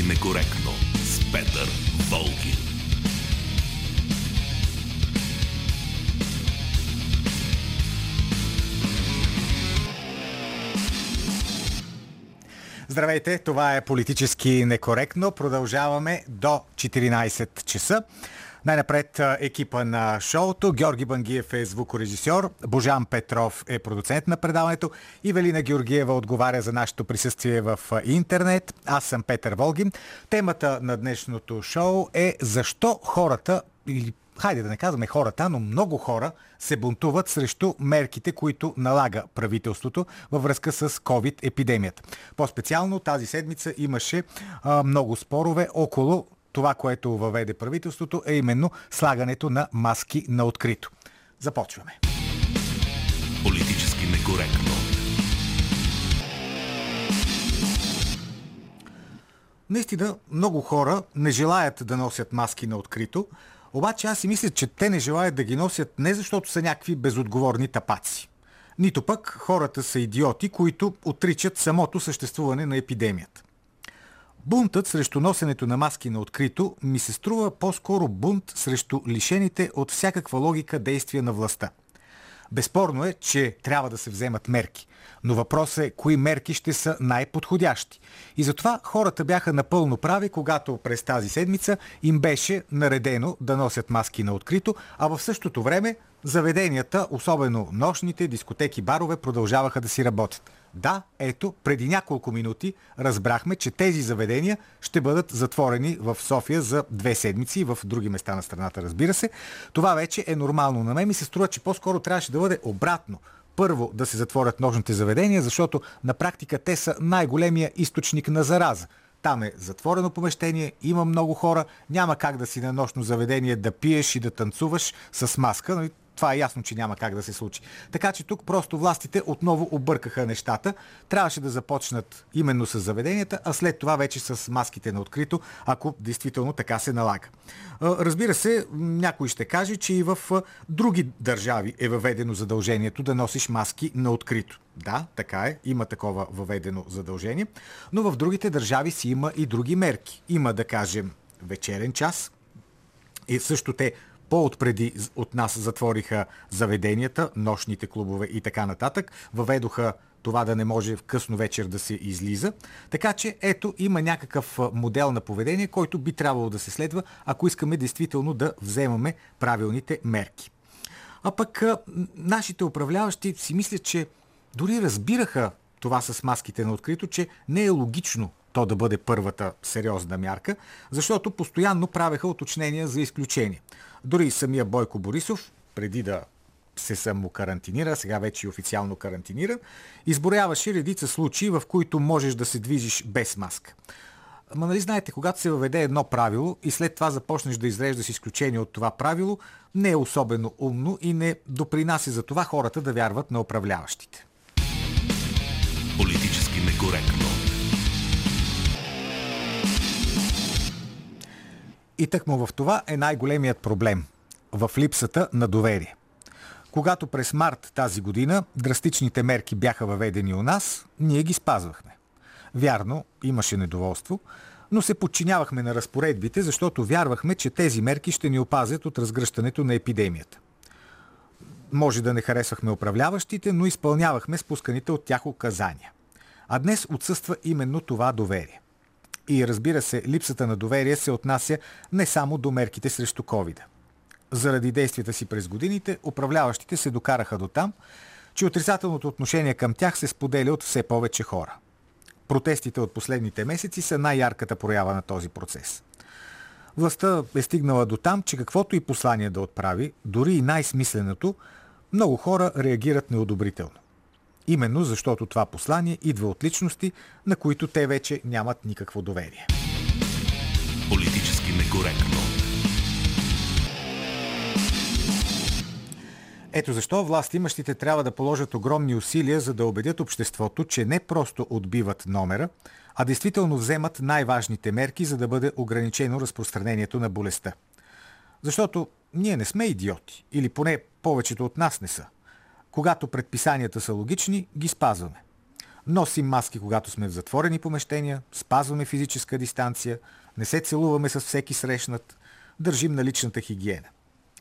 Политически некоректно с Петър Волгин. Здравейте, това е политически некоректно. Продължаваме до 14 часа. Най-напред екипа на шоуто. Георги Бангиев е звукорежисьор, Божан Петров е продуцент на предаването, Ивелина Георгиева отговаря за нашето присъствие в интернет. Аз съм Петър Волгин. Темата на днешното шоу е защо хората или хайде да не казваме хората, но много хора се бунтуват срещу мерките, които налага правителството във връзка с COVID-епидемията. По-специално тази седмица имаше а, много спорове около това, което въведе правителството, е именно слагането на маски на открито. Започваме. Политически некоректно. Наистина, много хора не желаят да носят маски на открито, обаче аз си мисля, че те не желаят да ги носят не защото са някакви безотговорни тапаци. Нито пък хората са идиоти, които отричат самото съществуване на епидемията. Бунтът срещу носенето на маски на открито ми се струва по-скоро бунт срещу лишените от всякаква логика действия на властта. Безспорно е, че трябва да се вземат мерки. Но въпросът е кои мерки ще са най-подходящи. И затова хората бяха напълно прави, когато през тази седмица им беше наредено да носят маски на открито, а в същото време заведенията, особено нощните, дискотеки, барове, продължаваха да си работят. Да, ето, преди няколко минути разбрахме, че тези заведения ще бъдат затворени в София за две седмици и в други места на страната, разбира се. Това вече е нормално. На мен ми се струва, че по-скоро трябваше да бъде обратно първо да се затворят нощните заведения, защото на практика те са най-големия източник на зараза. Там е затворено помещение, има много хора, няма как да си на нощно заведение да пиеш и да танцуваш с маска. Това е ясно, че няма как да се случи. Така че тук просто властите отново объркаха нещата. Трябваше да започнат именно с заведенията, а след това вече с маските на открито, ако действително така се налага. Разбира се, някой ще каже, че и в други държави е въведено задължението да носиш маски на открито. Да, така е, има такова въведено задължение, но в другите държави си има и други мерки. Има, да кажем, вечерен час, и също те по-отпреди от нас затвориха заведенията, нощните клубове и така нататък. Въведоха това да не може в късно вечер да се излиза. Така че ето има някакъв модел на поведение, който би трябвало да се следва, ако искаме действително да вземаме правилните мерки. А пък нашите управляващи си мислят, че дори разбираха това с маските на открито, че не е логично то да бъде първата сериозна мярка, защото постоянно правеха уточнения за изключение. Дори и самия Бойко Борисов, преди да се самокарантинира, сега вече и официално карантинира, изброяваше редица случаи, в които можеш да се движиш без маска. Ама нали знаете, когато се въведе едно правило и след това започнеш да изреждаш изключение от това правило, не е особено умно и не допринася за това хората да вярват на управляващите. Политически некоректно. И тъкмо в това е най-големият проблем – в липсата на доверие. Когато през март тази година драстичните мерки бяха въведени у нас, ние ги спазвахме. Вярно, имаше недоволство, но се подчинявахме на разпоредбите, защото вярвахме, че тези мерки ще ни опазят от разгръщането на епидемията. Може да не харесвахме управляващите, но изпълнявахме спусканите от тях указания. А днес отсъства именно това доверие. И разбира се, липсата на доверие се отнася не само до мерките срещу covid Заради действията си през годините, управляващите се докараха до там, че отрицателното отношение към тях се споделя от все повече хора. Протестите от последните месеци са най-ярката проява на този процес. Властта е стигнала до там, че каквото и послание да отправи, дори и най-смисленото, много хора реагират неодобрително. Именно защото това послание идва от личности, на които те вече нямат никакво доверие. Политически некоректно. Ето защо власт имащите трябва да положат огромни усилия, за да убедят обществото, че не просто отбиват номера, а действително вземат най-важните мерки, за да бъде ограничено разпространението на болестта. Защото ние не сме идиоти, или поне повечето от нас не са. Когато предписанията са логични, ги спазваме. Носим маски, когато сме в затворени помещения, спазваме физическа дистанция, не се целуваме с всеки срещнат, държим на личната хигиена.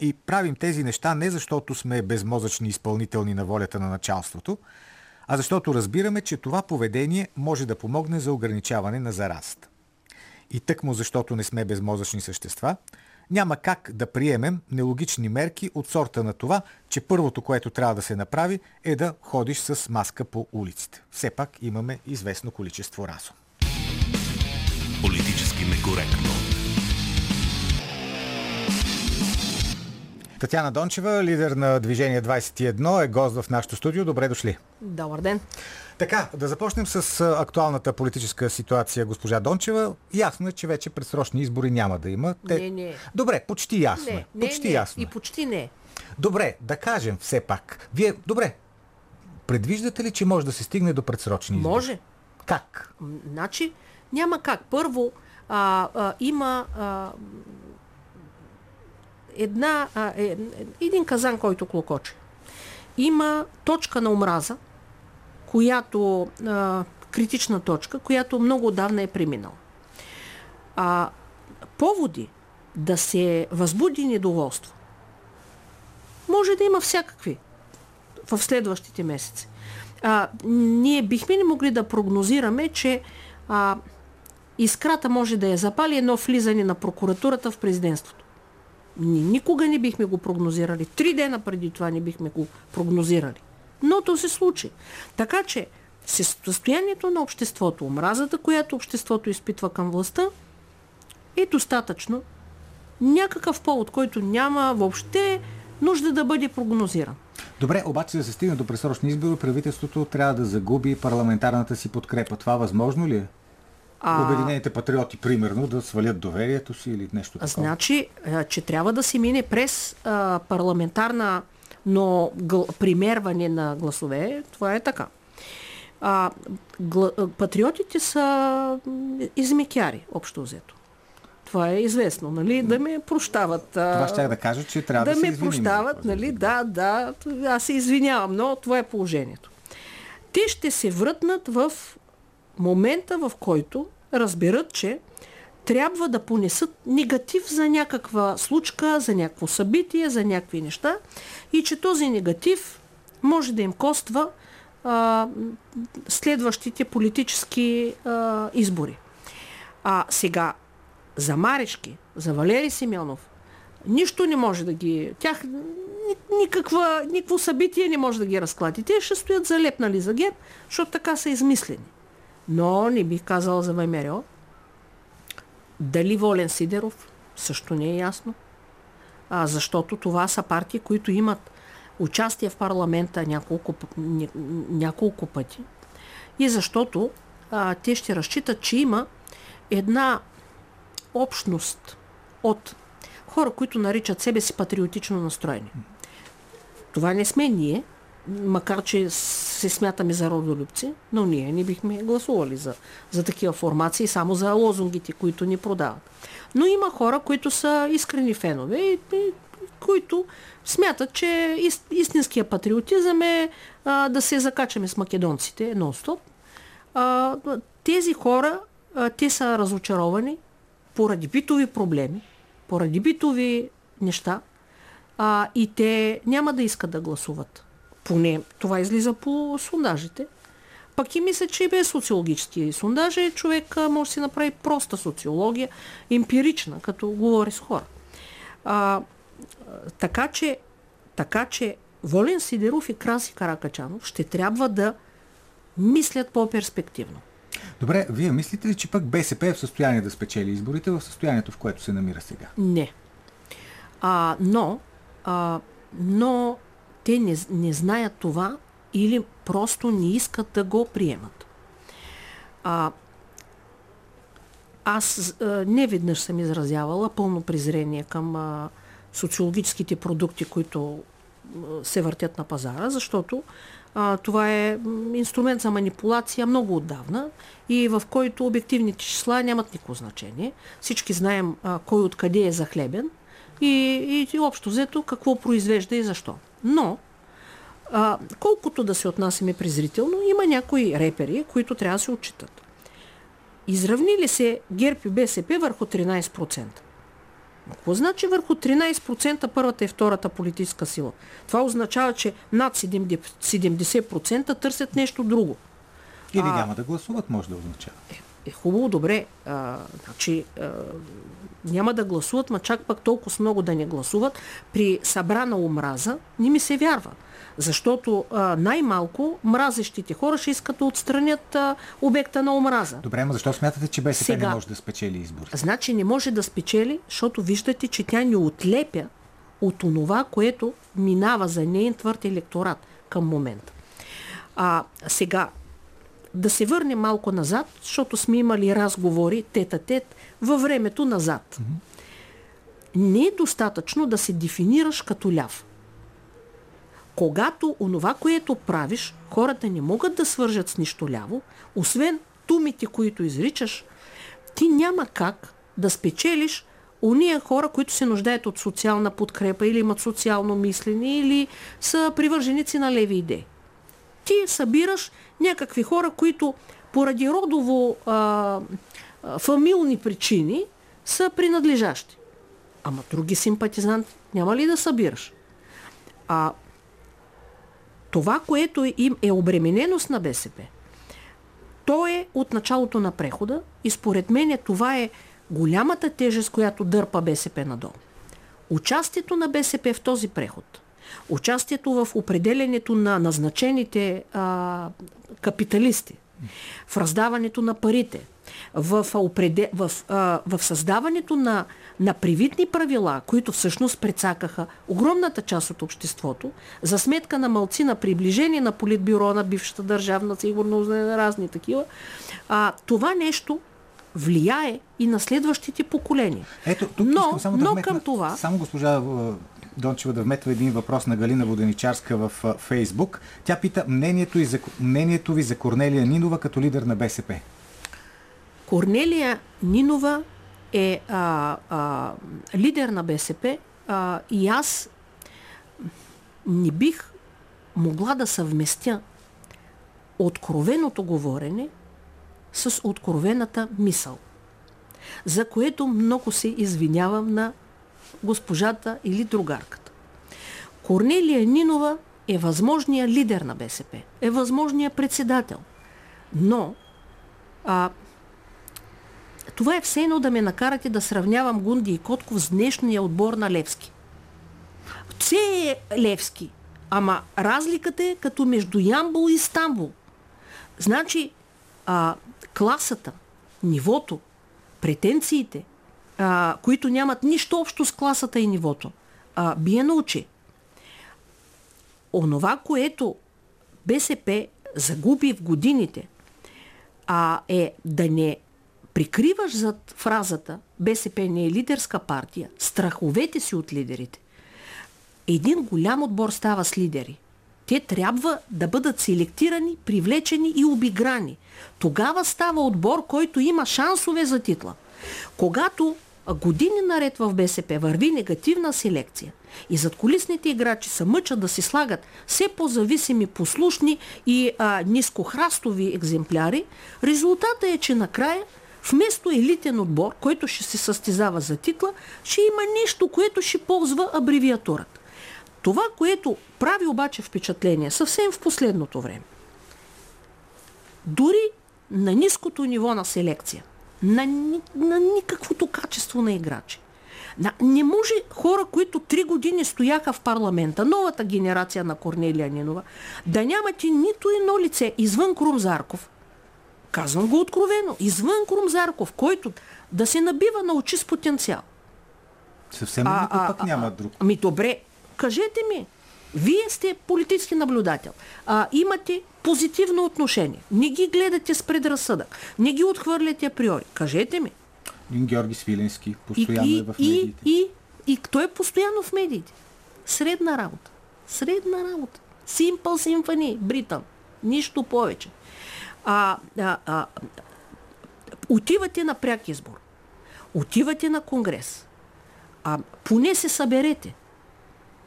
И правим тези неща не защото сме безмозъчни изпълнителни на волята на началството, а защото разбираме, че това поведение може да помогне за ограничаване на заразата. И тъкмо защото не сме безмозъчни същества, няма как да приемем нелогични мерки от сорта на това, че първото, което трябва да се направи, е да ходиш с маска по улиците. Все пак имаме известно количество разум. Политически некоректно. Татяна Дончева, лидер на Движение 21, е гост в нашото студио. Добре дошли. Добър ден. Така, да започнем с актуалната политическа ситуация, госпожа Дончева. Ясно е, че вече предсрочни избори няма да има. Те... Не, не. Добре, почти ясно не, е. Не, почти не. ясно. И почти не. Добре, да кажем все пак. Вие, добре, предвиждате ли, че може да се стигне до предсрочни избори? Може. Как? Значи, няма как. Първо, а, а, има а, една, а, е, един казан, който клокоче. Има точка на омраза, която а, критична точка, която много отдавна е преминала. А, поводи да се възбуди недоволство може да има всякакви в следващите месеци. А, ние бихме ли могли да прогнозираме, че а, искрата може да я запали едно влизане на прокуратурата в президентството. Никога не бихме го прогнозирали. Три дена преди това не бихме го прогнозирали. Но то се случи. Така че състоянието на обществото, омразата, която обществото изпитва към властта, е достатъчно. Някакъв повод, който няма въобще нужда да бъде прогнозиран. Добре, обаче да се стигне до пресрочни избори, правителството трябва да загуби парламентарната си подкрепа. Това възможно ли е? А... Обединените патриоти, примерно, да свалят доверието си или нещо такова? Значи, че трябва да се мине през а, парламентарна, но примерване на гласове, това е така. А, гла, патриотите са измекяри, общо взето. Това е известно, нали? Да ме прощават. Това ще да кажа, че трябва да, да се ме прощават, нали? Да, да. Аз се извинявам, но това е положението. Те ще се врътнат в момента, в който разберат, че трябва да понесат негатив за някаква случка, за някакво събитие, за някакви неща и че този негатив може да им коства а, следващите политически а, избори. А сега, за Марешки, за Валери Симеонов, нищо не може да ги... Тях никаква, никакво събитие не може да ги разклади. Те ще стоят залепнали за геб, защото така са измислени. Но не бих казал за ВМРО. Дали Волен Сидеров? Също не е ясно. А, защото това са партии, които имат участие в парламента няколко, няколко пъти. И защото а, те ще разчитат, че има една общност от хора, които наричат себе си патриотично настроени. Това не сме ние, макар че се смятаме за родолюбци, но ние не бихме гласували за, за такива формации, само за лозунгите, които ни продават. Но има хора, които са искрени фенове и, и които смятат, че ист, истинския патриотизъм е а, да се закачаме с македонците нон-стоп. А, тези хора, а, те са разочаровани поради битови проблеми, поради битови неща а, и те няма да искат да гласуват. Поне това излиза по сондажите. Пък и мисля, че и без социологически сондажи човек може да си направи проста социология, емпирична, като говори с хора. А, така, че, така че Волен Сидеров и Краси Каракачанов ще трябва да мислят по-перспективно. Добре, вие мислите ли, че пък БСП е в състояние да спечели изборите в състоянието, в което се намира сега? Не. А, но, а, но те не, не знаят това или просто не искат да го приемат. А, аз а, не веднъж съм изразявала пълно презрение към а, социологическите продукти, които а, се въртят на пазара, защото а, това е инструмент за манипулация много отдавна и в който обективните числа нямат никакво значение. Всички знаем а, кой откъде е захлебен и, и, и общо взето какво произвежда и защо. Но а, колкото да се отнасяме презрително, има някои репери, които трябва да се отчитат. Изравнили се ГЕРБ и БСП върху 13%. Какво значи върху 13% първата и втората политическа сила? Това означава, че над 70% търсят нещо друго. Или а, няма да гласуват, може да означава. Е, е хубаво, добре. А, значи, а, няма да гласуват, ма чак пък толкова много да не гласуват. При събрана омраза не ми се вярва. Защото а, най-малко мразещите хора ще искат да отстранят а, обекта на омраза. Добре, но защо смятате, че БСП Сега, не може да спечели избори? Значи не може да спечели, защото виждате, че тя ни отлепя от онова, което минава за нейн твърд електорат към момента. А, сега, да се върнем малко назад, защото сме имали разговори тет-а-тет във времето назад. Mm-hmm. Не е достатъчно да се дефинираш като ляв когато онова, което правиш, хората не могат да свържат с нищо ляво, освен тумите, които изричаш, ти няма как да спечелиш уния хора, които се нуждаят от социална подкрепа или имат социално мислене или са привърженици на леви идеи. Ти събираш някакви хора, които поради родово а, фамилни причини са принадлежащи. Ама други симпатизанти няма ли да събираш? А това, което им е обремененост на БСП, то е от началото на прехода и според мен това е голямата тежест, която дърпа БСП надолу. Участието на БСП в този преход, участието в определенето на назначените а, капиталисти, в раздаването на парите, в, опреде... в, а, в създаването на, на привитни правила, които всъщност прецакаха огромната част от обществото, за сметка на малци на приближение на политбюро на бившата държавна сигурност, разни такива, а, това нещо влияе и на следващите поколения. Ето, тук но, само да но вметна, към това... Само госпожа Дончева да вметва един въпрос на Галина Воденичарска в Фейсбук. Тя пита мнението, и за, мнението ви за Корнелия Нинова като лидер на БСП. Корнелия Нинова е а, а, лидер на БСП а, и аз не бих могла да съвместя откровеното говорене с откровената мисъл, за което много се извинявам на госпожата или другарката. Корнелия Нинова е възможният лидер на БСП, е възможният председател. Но а, това е все едно да ме накарате да сравнявам Гунди и Котков с днешния отбор на Левски. Все е Левски, ама разликата е като между Ямбул и Стамбул. Значи, а, класата, нивото, претенциите, а, които нямат нищо общо с класата и нивото, а, бие научи. Онова, което БСП загуби в годините, а, е да не прикриваш зад фразата БСП не е лидерска партия, страховете си от лидерите. Един голям отбор става с лидери. Те трябва да бъдат селектирани, привлечени и обиграни. Тогава става отбор, който има шансове за титла. Когато години наред в БСП върви негативна селекция. И зад колисните играчи се мъчат да си слагат все по-зависими, послушни и а, нискохрастови екземпляри, резултата е, че накрая Вместо елитен отбор, който ще се състезава за титла, ще има нещо, което ще ползва абревиатурата. Това, което прави обаче впечатление съвсем в последното време, дори на ниското ниво на селекция, на, на никаквото качество на играчи, не може хора, които три години стояха в парламента, новата генерация на Корнелия Нинова, да нямате нито едно лице извън Крумзарков, Казвам го откровено. Извън Крумзарков, който да се набива на очи с потенциал. Съвсем а, никой пък а, няма друг. Ами добре, кажете ми, вие сте политически наблюдател. А, имате позитивно отношение. Не ги гледате с предразсъдък. Не ги отхвърляте априори. Кажете ми. Георги Свиленски постоянно и, е в медиите. И, и, и, той е постоянно в медиите. Средна работа. Средна работа. Simple Symphony, Британ. Нищо повече а, а, а, отивате на пряк избор, отивате на конгрес, а поне се съберете.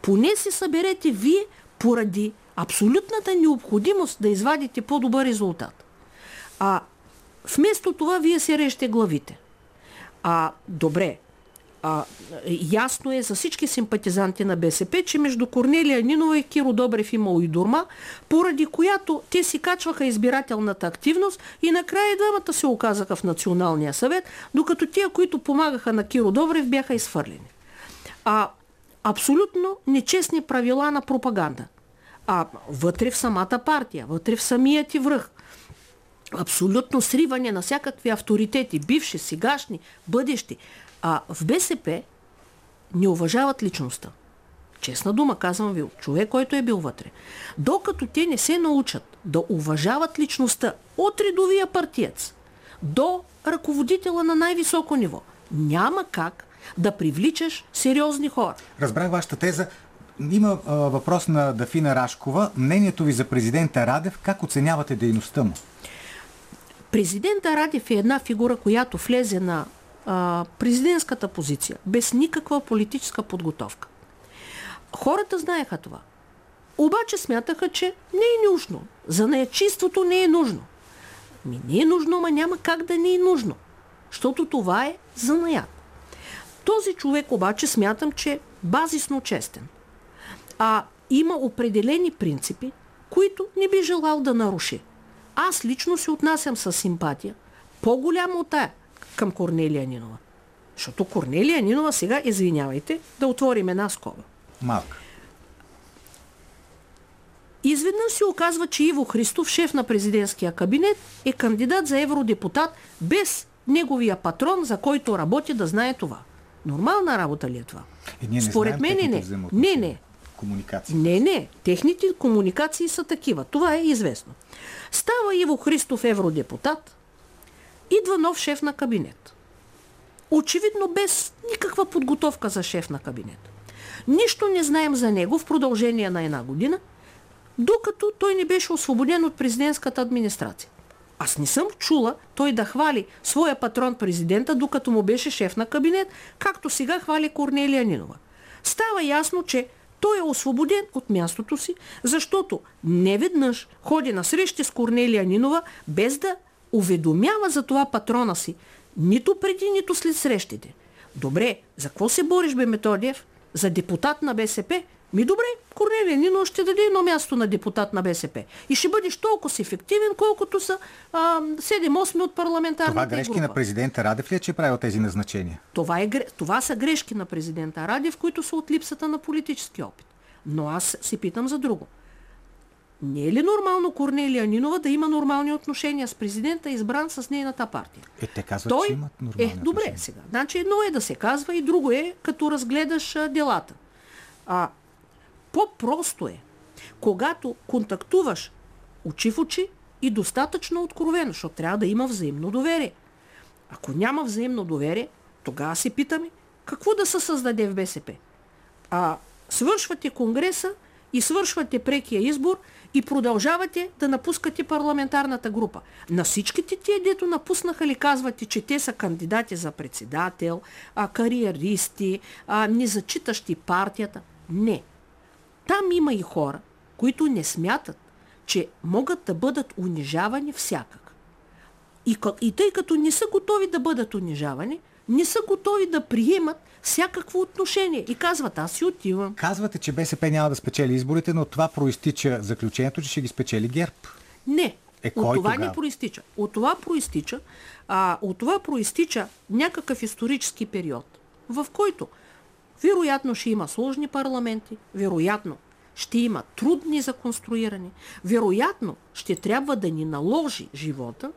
Поне се съберете вие поради абсолютната необходимост да извадите по-добър резултат. А вместо това вие се режете главите. А, добре, а, ясно е за всички симпатизанти на БСП, че между Корнелия Нинова и Киро Добрев имало и дурма, поради която те си качваха избирателната активност и накрая двамата се оказаха в Националния съвет, докато тия, които помагаха на Киро Добрев, бяха изхвърлени. А абсолютно нечестни правила на пропаганда. А вътре в самата партия, вътре в самият ти връх, абсолютно сриване на всякакви авторитети, бивши, сегашни, бъдещи. А в БСП не уважават личността. Честна дума, казвам ви, човек, който е бил вътре. Докато те не се научат да уважават личността от редовия партиец до ръководителя на най-високо ниво, няма как да привличаш сериозни хора. Разбрах вашата теза. Има а, въпрос на Дафина Рашкова. Мнението ви за президента Радев, как оценявате дейността му? Президента Радев е една фигура, която влезе на а, президентската позиция без никаква политическа подготовка. Хората знаеха това. Обаче смятаха, че не е нужно. За неячиството не е нужно. Ми не е нужно, ама няма как да не е нужно. Защото това е занаят. Този човек обаче смятам, че е базисно честен. А има определени принципи, които не би желал да наруши. Аз лично се отнасям с симпатия, по-голяма от тая към Корнелия Нинова. Защото Корнелия Нинова сега, извинявайте, да отворим една скоба. Малка. Изведнъж се оказва, че Иво Христов, шеф на президентския кабинет, е кандидат за евродепутат без неговия патрон, за който работи да знае това. Нормална работа ли е това? Е, ние не Според мен техните не. Не, не. Комуникация. Не, не. Техните комуникации са такива. Това е известно. Става Иво Христов евродепутат, идва нов шеф на кабинет. Очевидно без никаква подготовка за шеф на кабинет. Нищо не знаем за него в продължение на една година, докато той не беше освободен от президентската администрация. Аз не съм чула той да хвали своя патрон президента, докато му беше шеф на кабинет, както сега хвали Корнелия Нинова. Става ясно, че той е освободен от мястото си, защото неведнъж ходи на срещи с Корнелия Нинова, без да уведомява за това патрона си, нито преди, нито след срещите. Добре, за какво се бориш, бе Методиев? За депутат на БСП? Ми добре, Корнелия Нино ще даде едно място на депутат на БСП. И ще бъдеш толкова ефективен, колкото са а, 7-8 от парламентарната Това грешки група. на президента Радев ли е, че е правил тези назначения? Това, е, това са грешки на президента Радев, които са от липсата на политически опит. Но аз се питам за друго. Не е ли нормално Корнелия Нинова да има нормални отношения с президента, избран с нейната партия? Е, те казват, Той че имат нормални е, добре отношения. сега. Значи едно е да се казва и друго е като разгледаш а, делата. А, по-просто е, когато контактуваш очи в очи и достатъчно откровено, защото трябва да има взаимно доверие. Ако няма взаимно доверие, тогава се питаме какво да се създаде в БСП. А, свършвате конгреса и свършвате прекия избор и продължавате да напускате парламентарната група. На всичките тия, дето напуснаха ли казвате, че те са кандидати за председател, а, кариеристи, а, незачитащи партията? Не. Там има и хора, които не смятат, че могат да бъдат унижавани всякак. И, и тъй като не са готови да бъдат унижавани, не са готови да приемат всякакво отношение. И казват, аз си отивам. Казвате, че БСП няма да спечели изборите, но от това проистича заключението, че ще ги спечели ГЕРБ. Не. Е, от кой това тогава? не проистича. От това проистича, а, от това проистича някакъв исторически период, в който вероятно ще има сложни парламенти, вероятно ще има трудни за конструиране, вероятно ще трябва да ни наложи живота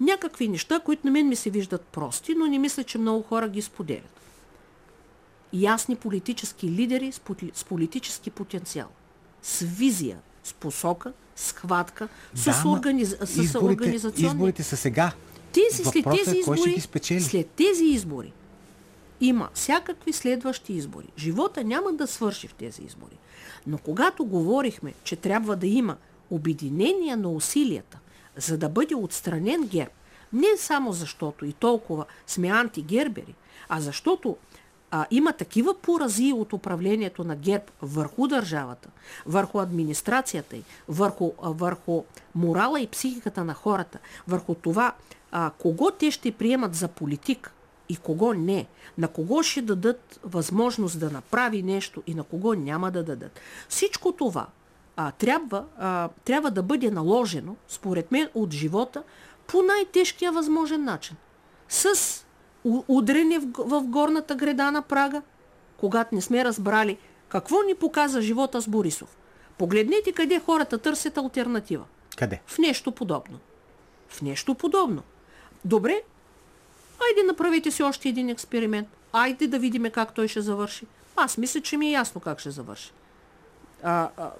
някакви неща, които на мен ми се виждат прости, но не мисля, че много хора ги споделят. Ясни политически лидери с, поли- с политически потенциал, с визия, с посока, с хватка, с, Да, ама организ... с организационни... изборите са сега. Тези, след Въпросът тези е кой ще избори, ги спечели. след тези избори има всякакви следващи избори. Живота няма да свърши в тези избори. Но когато говорихме, че трябва да има обединение на усилията, за да бъде отстранен ГЕРБ, не само защото и толкова сме антигербери, а защото а, има такива порази от управлението на ГЕРБ върху държавата, върху администрацията й, върху, а, върху морала и психиката на хората, върху това а, кого те ще приемат за политик и кого не, на кого ще дадат възможност да направи нещо и на кого няма да дадат. Всичко това а, трябва, а, трябва да бъде наложено, според мен, от живота по най-тежкия възможен начин. С удрени в, в горната греда на Прага, когато не сме разбрали какво ни показа живота с Борисов. Погледнете къде хората търсят альтернатива. Къде? В нещо подобно. В нещо подобно. Добре, айде направете си още един експеримент. Айде да видим как той ще завърши. Аз мисля, че ми е ясно как ще завърши. А, а,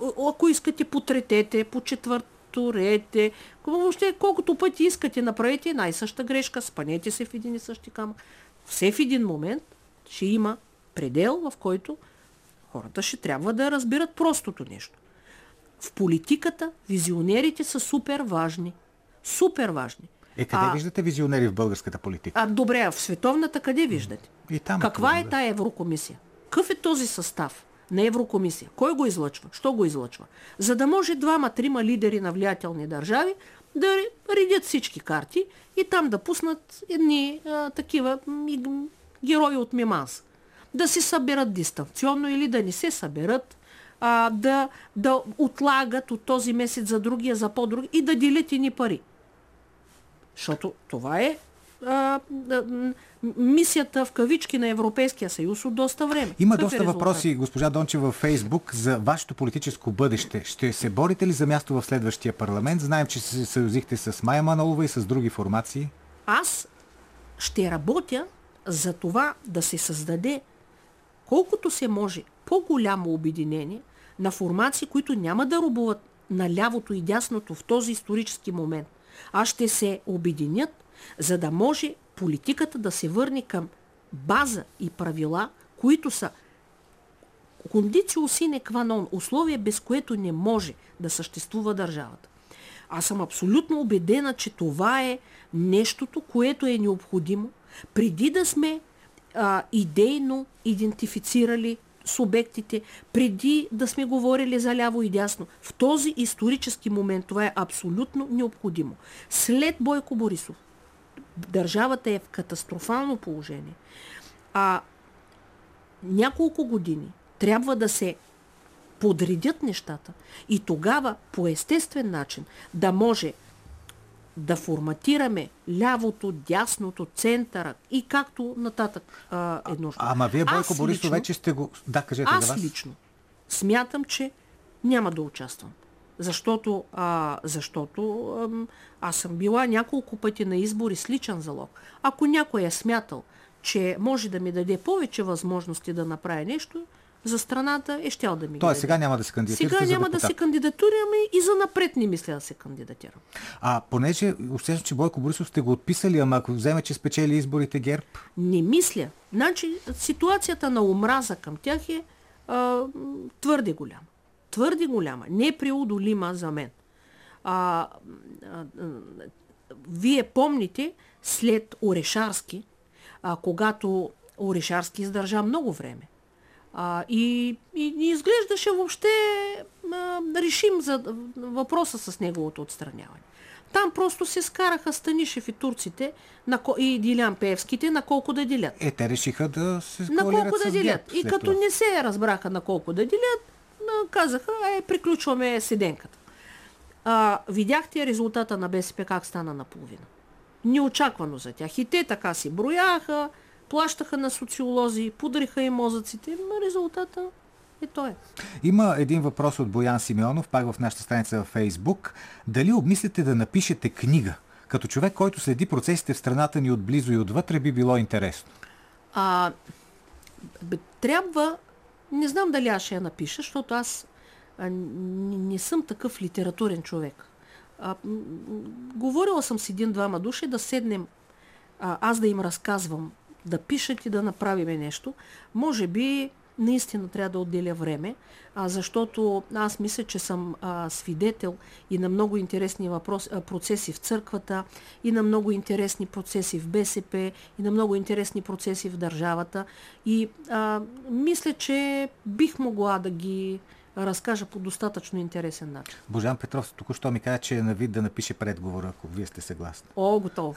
а, ако искате, потретете, почетвърторете, въобще колкото пъти искате, направете най-съща грешка, спанете се в един и същи камък. Все в един момент ще има предел, в който хората ще трябва да разбират простото нещо. В политиката визионерите са супер важни. Супер важни. Е, къде а, виждате визионери в българската политика? А, добре, в световната къде виждате? И там. Каква е, тая Еврокомисия? Какъв е този състав на Еврокомисия? Кой го излъчва? Що го излъчва? За да може двама-трима лидери на влиятелни държави да редят всички карти и там да пуснат едни а, такива герои от Миманс. Да се съберат дистанционно или да не се съберат, а, да, да отлагат от този месец за другия, за по-други и да делят ни пари. Защото това е а, а, мисията в кавички на Европейския съюз от доста време. Има Какъв доста е въпроси, госпожа Дончева, във Фейсбук за вашето политическо бъдеще. Ще се борите ли за място в следващия парламент? Знаем, че се съюзихте с Майя Манолова и с други формации. Аз ще работя за това да се създаде колкото се може по-голямо обединение на формации, които няма да рубуват на лявото и дясното в този исторически момент – а ще се обединят, за да може политиката да се върне към база и правила, които са кондицио сине кванон, условие без което не може да съществува държавата. Аз съм абсолютно убедена, че това е нещото, което е необходимо, преди да сме а, идейно идентифицирали субектите, преди да сме говорили за ляво и дясно. В този исторически момент това е абсолютно необходимо. След Бойко Борисов държавата е в катастрофално положение. А няколко години трябва да се подредят нещата и тогава по естествен начин да може да форматираме лявото, дясното, центъра и както нататък а, е нужно. Ама вие, Бойко Борисов, вече сте го... Да, кажете аз вас. лично смятам, че няма да участвам. Защото, а, защото а, аз съм била няколко пъти на избори с личен залог. Ако някой е смятал, че може да ми даде повече възможности да направя нещо, за страната е щял да ми Тоест сега няма да се кандидатира. Сега няма да се кандидатурираме и за напред не мисля да се кандидатирам. А понеже усещам, че Бойко Борисов сте го отписали, ама ако вземе, че спечели изборите ГЕРБ? Не мисля. Значи ситуацията на омраза към тях е а, твърде голяма. Твърде голяма. Непреодолима за мен. А, а, а, вие помните след Орешарски, а, когато Орешарски издържа много време а, и, и ни изглеждаше въобще а, решим за въпроса с неговото отстраняване. Там просто се скараха Станишев и турците на, и Дилян Певските на колко да делят. Е, те решиха да се На колко да делят. И като това. не се разбраха на колко да делят, казаха, е, приключваме седенката. А, видяхте резултата на БСП как стана наполовина. Неочаквано за тях. И те така си брояха, плащаха на социолози, пудриха и мозъците, но резултата е той. Има един въпрос от Боян Симеонов, пак в нашата страница във Фейсбук. Дали обмислите да напишете книга? Като човек, който следи процесите в страната ни отблизо и отвътре, би било интересно. А, бе, трябва, не знам дали аз ще я напиша, защото аз а, не, не съм такъв литературен човек. А, говорила съм с един-двама души да седнем, а, аз да им разказвам да пишат и да направиме нещо. Може би наистина трябва да отделя време, а, защото аз мисля, че съм а, свидетел и на много интересни въпрос, а, процеси в църквата, и на много интересни процеси в БСП, и на много интересни процеси в държавата. И а, мисля, че бих могла да ги разкажа по достатъчно интересен начин. Божан Петров току-що ми каза, че е на вид да напише предговора, ако вие сте съгласни. О, готово.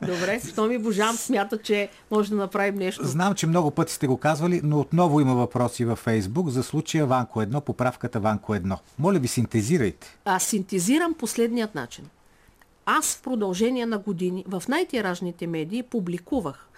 Добре, що ми Божан смята, че може да направим нещо. Знам, че много пъти сте го казвали, но отново има въпроси във Фейсбук за случая Ванко 1, поправката Ванко 1. Моля ви, синтезирайте. Аз синтезирам последният начин. Аз в продължение на години в най-тиражните медии публикувах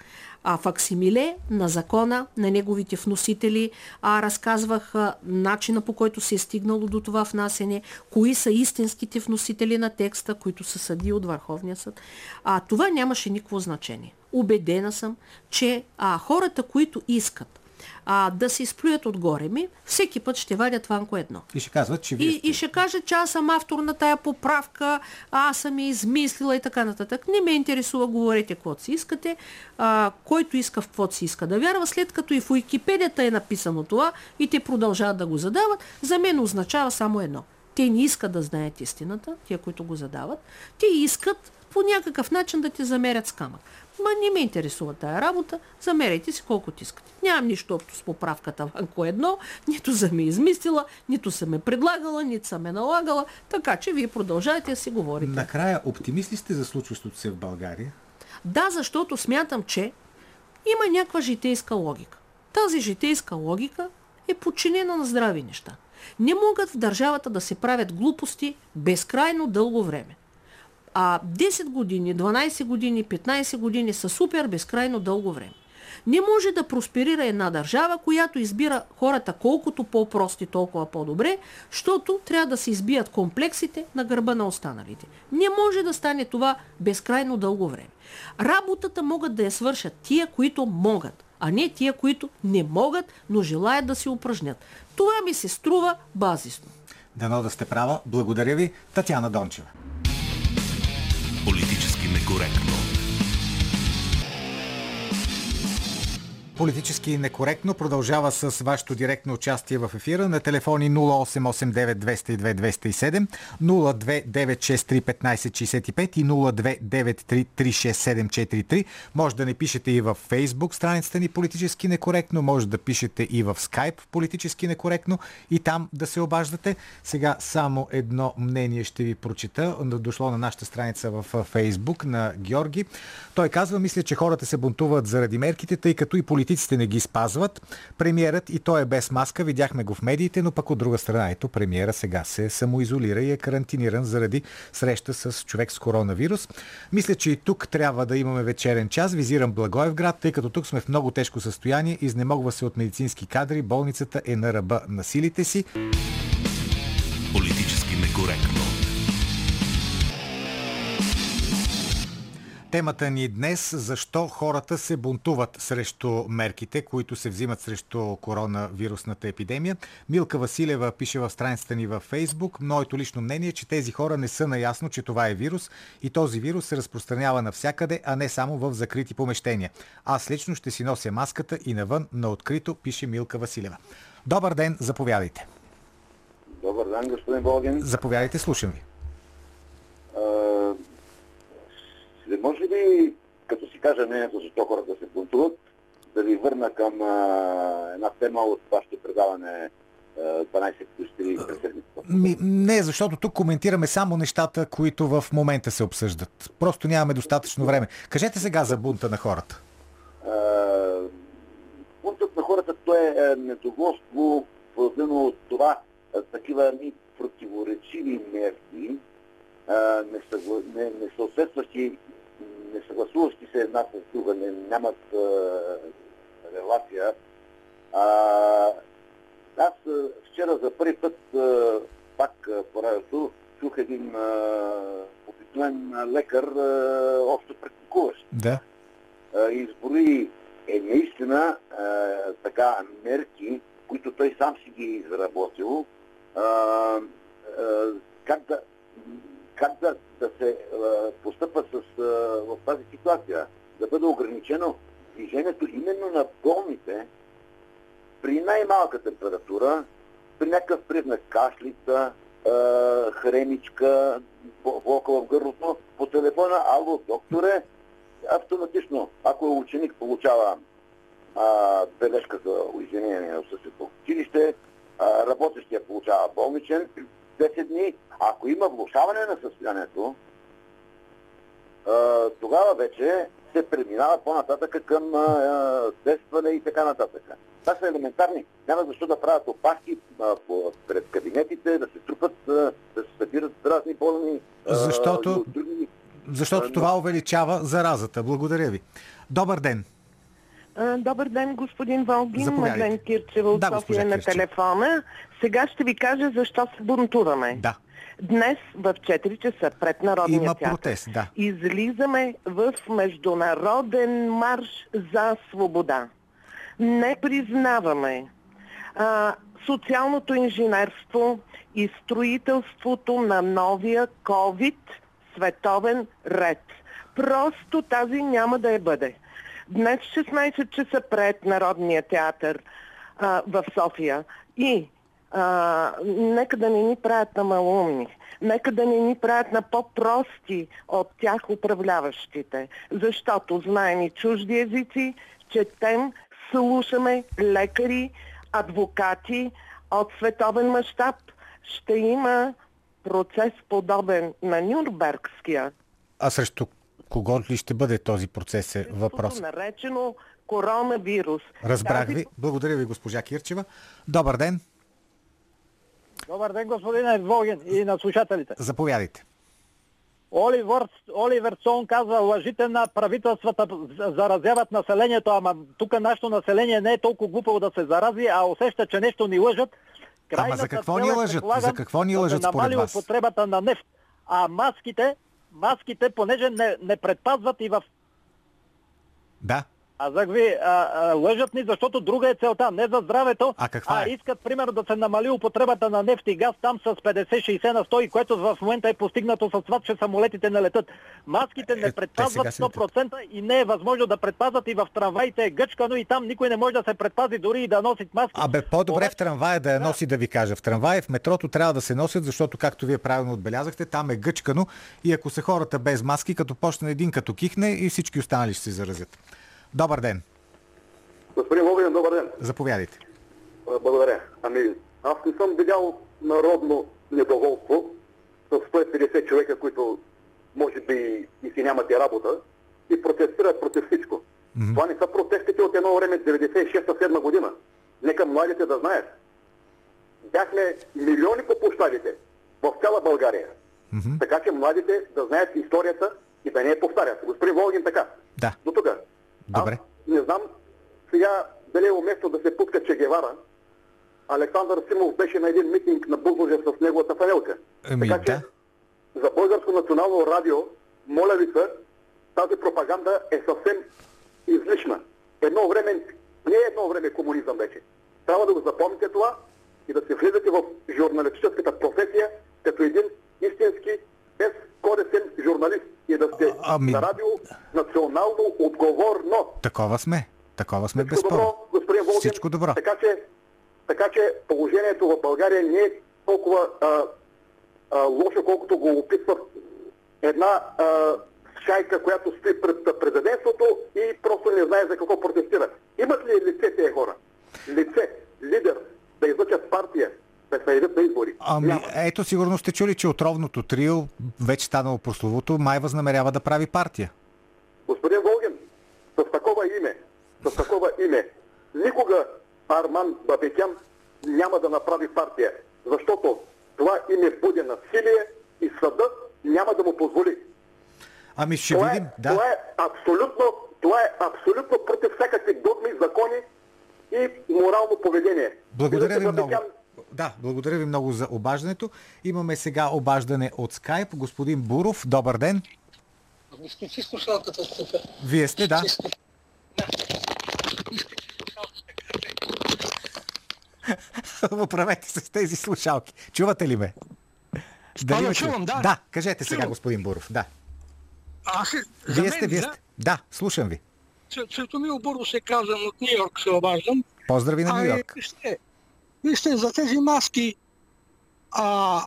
а, факсимиле на закона, на неговите вносители, а, разказвах начина по който се е стигнало до това внасене, кои са истинските вносители на текста, които са съди от Върховния съд. А, това нямаше никакво значение. Убедена съм, че а, хората, които искат а, да се изплюят отгоре ми, всеки път ще вадят Ванко едно. И ще казват, че вие И, сте. и ще кажа, че аз съм автор на тая поправка, аз съм я измислила и така нататък. Не ме интересува, говорете каквото си искате. А, който иска в каквото си иска да вярва, след като и в Уикипедията е написано това и те продължават да го задават, за мен означава само едно. Те не искат да знаят истината, тия, които го задават. Те искат по някакъв начин да те замерят с камък. Ма не ме интересува тая работа, замеряйте си колкото искате. Нямам нищо общо с поправката Ванко едно, нито съм ме измислила, нито съм ме предлагала, нито съм ме налагала, така че вие продължайте да си говорите. Накрая, оптимист ли сте за случващото се в България? Да, защото смятам, че има някаква житейска логика. Тази житейска логика е подчинена на здрави неща. Не могат в държавата да се правят глупости безкрайно дълго време. А 10 години, 12 години, 15 години са супер безкрайно дълго време. Не може да просперира една държава, която избира хората колкото по-прости, толкова по-добре, защото трябва да се избият комплексите на гърба на останалите. Не може да стане това безкрайно дълго време. Работата могат да я свършат тия, които могат, а не тия, които не могат, но желаят да се упражнят. Това ми се струва базисно. Дано да сте права. Благодаря ви, Татяна Дончева. Политически Политически некоректно продължава с вашето директно участие в ефира на телефони 0889-202-207, 029631565 и 029336743. Може да не пишете и в Facebook страницата ни Политически некоректно, може да пишете и в Skype Политически некоректно и там да се обаждате. Сега само едно мнение ще ви прочита. Дошло на нашата страница в Facebook на Георги. Той казва, мисля, че хората се бунтуват заради мерките, тъй като и политиците не ги спазват. Премиерът и той е без маска, видяхме го в медиите, но пък от друга страна, ето премиера сега се самоизолира и е карантиниран заради среща с човек с коронавирус. Мисля, че и тук трябва да имаме вечерен час. Визирам Благоевград, тъй като тук сме в много тежко състояние, изнемогва се от медицински кадри, болницата е на ръба на силите си. Политически некоректно. Темата ни днес защо хората се бунтуват срещу мерките, които се взимат срещу коронавирусната епидемия. Милка Василева пише в страницата ни във Фейсбук. Моето лично мнение е, че тези хора не са наясно, че това е вирус и този вирус се разпространява навсякъде, а не само в закрити помещения. Аз лично ще си нося маската и навън на открито, пише Милка Василева. Добър ден, заповядайте. Добър ден, господин Болгин. Заповядайте, слушам ви. А, може ли, като си кажа мнението, защо хората се бунтуват, да ви върна към а, една тема от вашето предаване а, 12 плюс 3 през седмицата? Ми, не, защото тук коментираме само нещата, които в момента се обсъждат. Просто нямаме достатъчно време. Кажете сега за бунта на хората. А, Бунтът на хората то е а, недоволство, породено от това а, такива ни противоречиви мерки, а, не- несъответстващи, несъгласуващи се една с друга, не, нямат а, релация. А, аз а, вчера за първи път, а, пак а, по радиото, чух един а, обикновен лекар, а, общо практикуващ Да. а, изброи е наистина а, така мерки, които той сам си ги изработил, а, а, как да, как да, да се а, постъпва с, а, в тази ситуация. Да бъде ограничено движението именно на болните при най почне кашлица, а, хремичка, болка в гърлото, по телефона, ало, докторе, автоматично, ако е ученик, получава а, бележка за извинение на в училище, а, работещия получава болничен 10 дни. Ако има влушаване на състоянието, тогава вече се преминава по-нататък към тестване и така нататък. Това са елементарни. Няма защо да правят опашки пред кабинетите, да се трупат, да се събират разни болни. Защото- други Защото А, това увеличава заразата. Благодаря ви. Добър ден. Добър ден, господин Волгин. Мадлен Кирчева от Да, София на телефона. Сега ще ви кажа защо се бунтуваме. Да. Днес в 4 часа пред Народния Има театър протест, да. излизаме в международен марш за свобода. Не признаваме а, социалното инженерство и строителството на новия COVID световен ред. Просто тази няма да я бъде. Днес 16 часа пред Народния театър а, в София. И а, нека да не ни правят на малумни, нека да не ни правят на по-прости от тях управляващите, защото знаем и чужди езици, четем, слушаме лекари, адвокати от световен мащаб. Ще има процес подобен на Нюрнбергския, А срещу кого ли ще бъде този процес е въпрос? наречено коронавирус. Разбрах Тази ви. Благодаря ви, госпожа Кирчева. Добър ден. Добър ден, господин Волгин и на слушателите. Заповядайте. Оливер, Оливер Сон казва, лъжите на правителствата заразяват населението, ама тук нашето население не е толкова глупаво да се зарази, а усеща, че нещо ни лъжат. Ама за какво ни е, лъжат? предполагам, За какво ни да се лъжат според намали вас? употребата на нефт. А маските, маските, понеже не, не предпазват и в Да. Казах ви, а, а, лъжат ни, защото друга е целта. Не за здравето, А каква а е? искат, примерно, да се намали употребата на нефт и газ там с 50-60 на 100, и което в момента е постигнато с това, че самолетите не летат. Маските Е, не предпазват сега се летят. 100% и не е възможно да предпазват и в трамваите е гъчкано и там никой не може да се предпази дори и да носи маски. Абе, по-добре в трамвая да я носи, да ви кажа. В трамвая, в метрото трябва да се носят, защото, както вие правилно отбелязахте, там е гъчкано и ако са хората без маски, като почне един като кихне и всички останали ще се заразят. Добър ден. Господин Логин, добър ден. Заповядайте. Благодаря. Ами, аз не съм видял народно недоволство с 150 човека, които може би и си нямат и работа и протестират против всичко. Това не са протестите от едно време 96-7 година. Нека младите да знаят. Бяхме милиони по площадите в цяла България. Така че младите да знаят историята и да не я повтарят. Господин Волгин, така. Да. До тук. Добре. Аз не знам сега дали е уместно да се пуска Че Гевара. Александър Симов беше на един митинг на Бузлуджа с неговата фанелка. Ами, така че да. за Българско национално радио, моля ви се, тази пропаганда е съвсем излишна. Едно време, не е едно време комунизъм вече. Трябва да го запомните това и да се влизате в журналистическата професия като един истински безкоресен журналист и да сте А- ами- на радио национално отговорно. Такова сме. Такова сме Всичко безспорно. добро, господин Волгин. Всичко добро. Така че, така че положението в България не е толкова а, а, лошо, колкото го описва една а, шайка, която стои пред президентството и просто не знае за какво протестира. Имат ли лице тези хора? Лице, лидер, да излъчат партия, да на избори? Ами, Няма. ето сигурно сте чули, че отровното трио, вече станало прословото, май възнамерява да прави партия. Господин Волгин, с такова име, с такова име, никога Арман Бабекян няма да направи партия, защото това име буди насилие и съда няма да му позволи. Ами ще Това видим. е, Да. това е абсолютно, това е абсолютно против всякакви догми, закони и морално поведение. Благодаря ви много. Да, благодаря ви много за обаждането. Имаме сега обаждане от скайп. Господин Буров, добър ден. Изключи слушалката тук. Вие сте, да. Оправете се с тези слушалки. Чувате ли ме? да, ме чувам, да. Да, кажете сега, Чувам. господин Буров. Да. Аз, за Вие мен, сте, вие да, сте. Да, слушам ви. Цветомил Буров се казвам, от Нью Йорк се обаждам. Поздрави на Нью Ами, Йорк. Вижте, за тези маски А,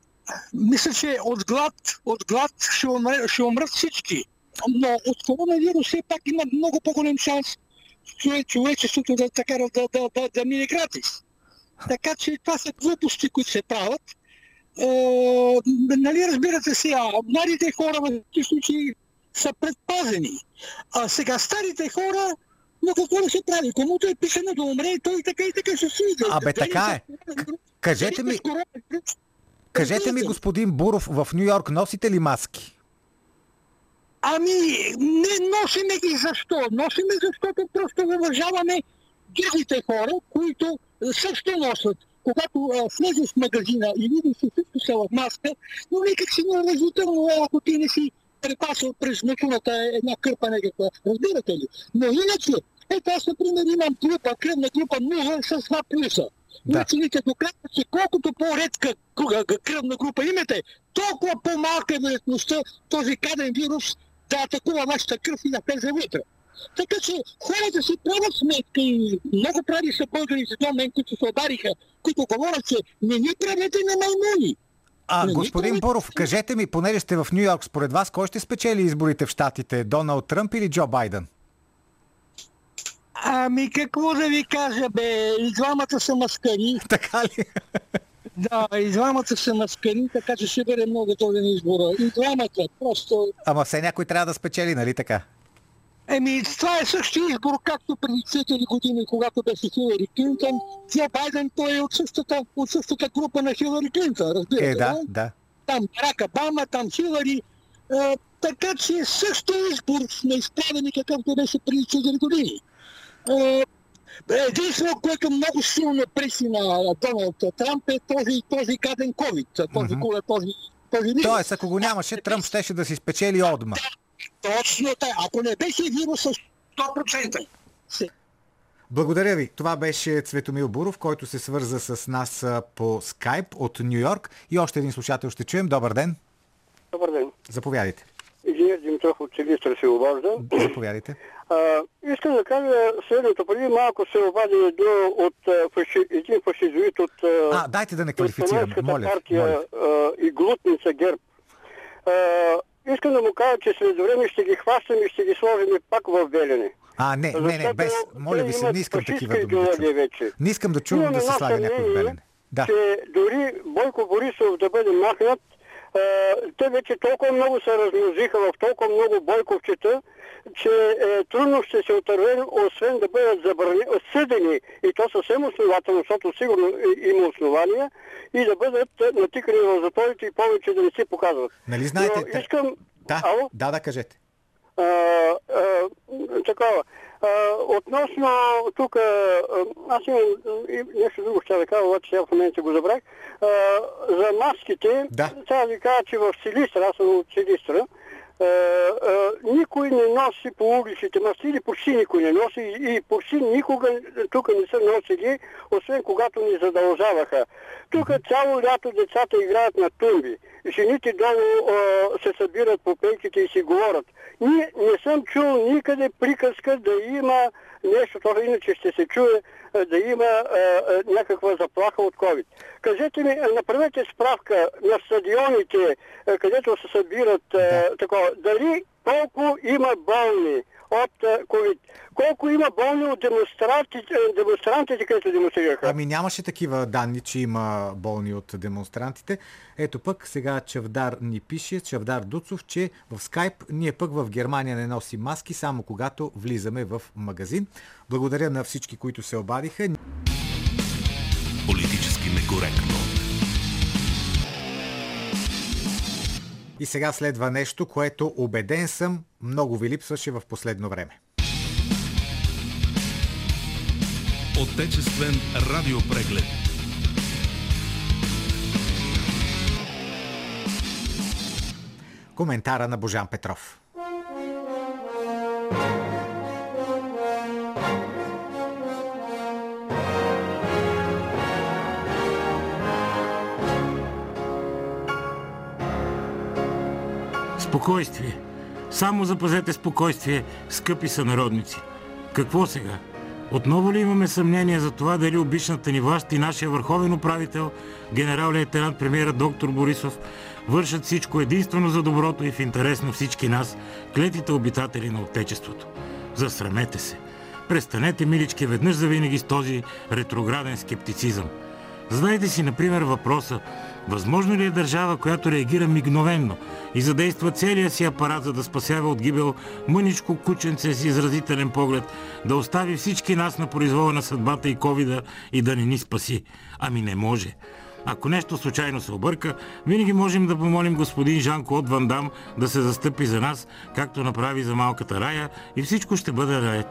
мисля, че от глад, от глад ще, умре, ще умрат всички. Но от коронавирус все пак има много по-голям шанс човечеството да, така, да, да, да, да мине гратис. Така че това са глупости, които се правят. Е, нали разбирате сега, младите хора в тези случаи са предпазени. А сега старите хора, но какво да се прави? Комуто е писано да умре, той така и така ще си иде. Абе, така е. К- Кажете ми, кажете ми, господин Буров, в Нью Йорк носите ли маски? Ами, не носиме ги защо? Носиме защото просто уважаваме другите хора, които също носят. Когато а, влезеш в магазина и видиш, че всички са в маска, но никак си не е уважително, ако ти не си препасал през машината една кърпа някаква. Разбирате ли? Но иначе, ето аз, например, имам група, кръвна група 0 с 2 плюса. Да. Учените доказват, че колкото по-редка кръвна група имате, толкова по-малка е вероятността този каден вирус да атакува вашата кръв и да влезе вътре. Така че хората си правят сметка и много прави са българите до мен, които се обариха, които говорят, че не ни правете на маймуни. А, Не, господин никой- Буров, кажете ми, понеже сте в Нью Йорк, според вас, кой ще спечели изборите в Штатите? Доналд Тръмп или Джо Байден? Ами какво да ви кажа, бе, и двамата са маскари. Така ли? Да, и двамата са маскари, така че ще бъде много труден избора. И двамата, просто Ама все някой трябва да спечели, нали така? Еми, това е същия избор, както преди 4 години, когато беше Хилари Клинтон. Джо Байден, той е от същата, от същата група на Хилари Клинтон, разбирате. Е, да, да. Там Барак Обама, там Хилари. Е, така че същия избор сме изправени, какъвто беше преди 4 години. Е, Единствено, което много силно преси на Доналд Трамп е този, този гаден COVID, този, Мгм. mm този, този вирус. Тоест, ако го нямаше, Тръмп щеше да си спечели одма. Точно така. Ако не беше вируса 100%. Се- Благодаря ви. Това беше Цветомил Буров, който се свърза с нас по скайп от Нью Йорк. И още един слушател ще чуем. Добър ден. Добър ден. Заповядайте. Инженер Димитров от Силистра се обажда. Заповядайте. А, искам да кажа следното. Преди малко се обади до, от фаши, един фашизоид от а, дайте да не квалифицираме. Моля, партия моля. а, и глутница ГЕРБ. А, искам да му кажа, че след време ще ги хващам и ще ги сложим пак в Белене. А, не, не, не, без. Моля ви се, не искам такива думи да чувам. вече. Не искам да чувам Имам да се слага някой в Белене. Да. че дори Бойко Борисов да бъде махнат, те вече толкова много се размножиха в толкова много бойковчета, че е, трудно ще се отървем, освен да бъдат забрани, съдени, и то съвсем основателно, защото сигурно има основания, и да бъдат е, натикани в затворите и повече да не се показват. Нали знаете, Но искам... Да, Ало? да, да, кажете. А, а, такова. Относно тук, аз имам нещо друго ще да кажа, обаче сега в момента го забрах. А, за маските, Да. трябва да ви кажа, че в Силистра, аз съм от Силистра, а, а, никой не носи по улиците маски, или почти никой не носи и почти никога тук не са носили, освен когато ни задължаваха. Тук цяло лято децата играят на тумби. Жените долу а, се събират по пейките и си говорят. Ние не съм чул никъде приказка да има нещо, то иначе ще се чуе да има а, а, някаква заплаха от COVID. Кажете ми, направете справка на стадионите, а, където се събират а, такова, дали колко има болни от а, COVID, колко има болни от демонстрантите, демонстрантите където демонстрираха. Ами нямаше такива данни, че има болни от демонстрантите. Ето пък сега Чавдар ни пише, Чавдар Дуцов, че в скайп ние пък в Германия не носим маски, само когато влизаме в магазин. Благодаря на всички, които се обадиха. Политически некоректно. И сега следва нещо, което убеден съм много ви липсваше в последно време. Отечествен радиопреглед. Коментара на Божан Петров. Спокойствие. Само запазете спокойствие, скъпи сънародници. Какво сега? Отново ли имаме съмнение за това дали обичната ни власт и нашия върховен управител, генерал-лейтенант премиера доктор Борисов, вършат всичко единствено за доброто и в интерес на всички нас, клетите обитатели на Отечеството. Засрамете се! Престанете, милички, веднъж за винаги с този ретрограден скептицизъм. Задайте си, например, въпроса Възможно ли е държава, която реагира мигновенно и задейства целия си апарат, за да спасява от гибел мъничко кученце с изразителен поглед, да остави всички нас на произвола на съдбата и ковида и да не ни спаси? Ами не може. Ако нещо случайно се обърка, винаги можем да помолим господин Жан-Клод Ван Дам да се застъпи за нас, както направи за малката рая и всичко ще бъде ред.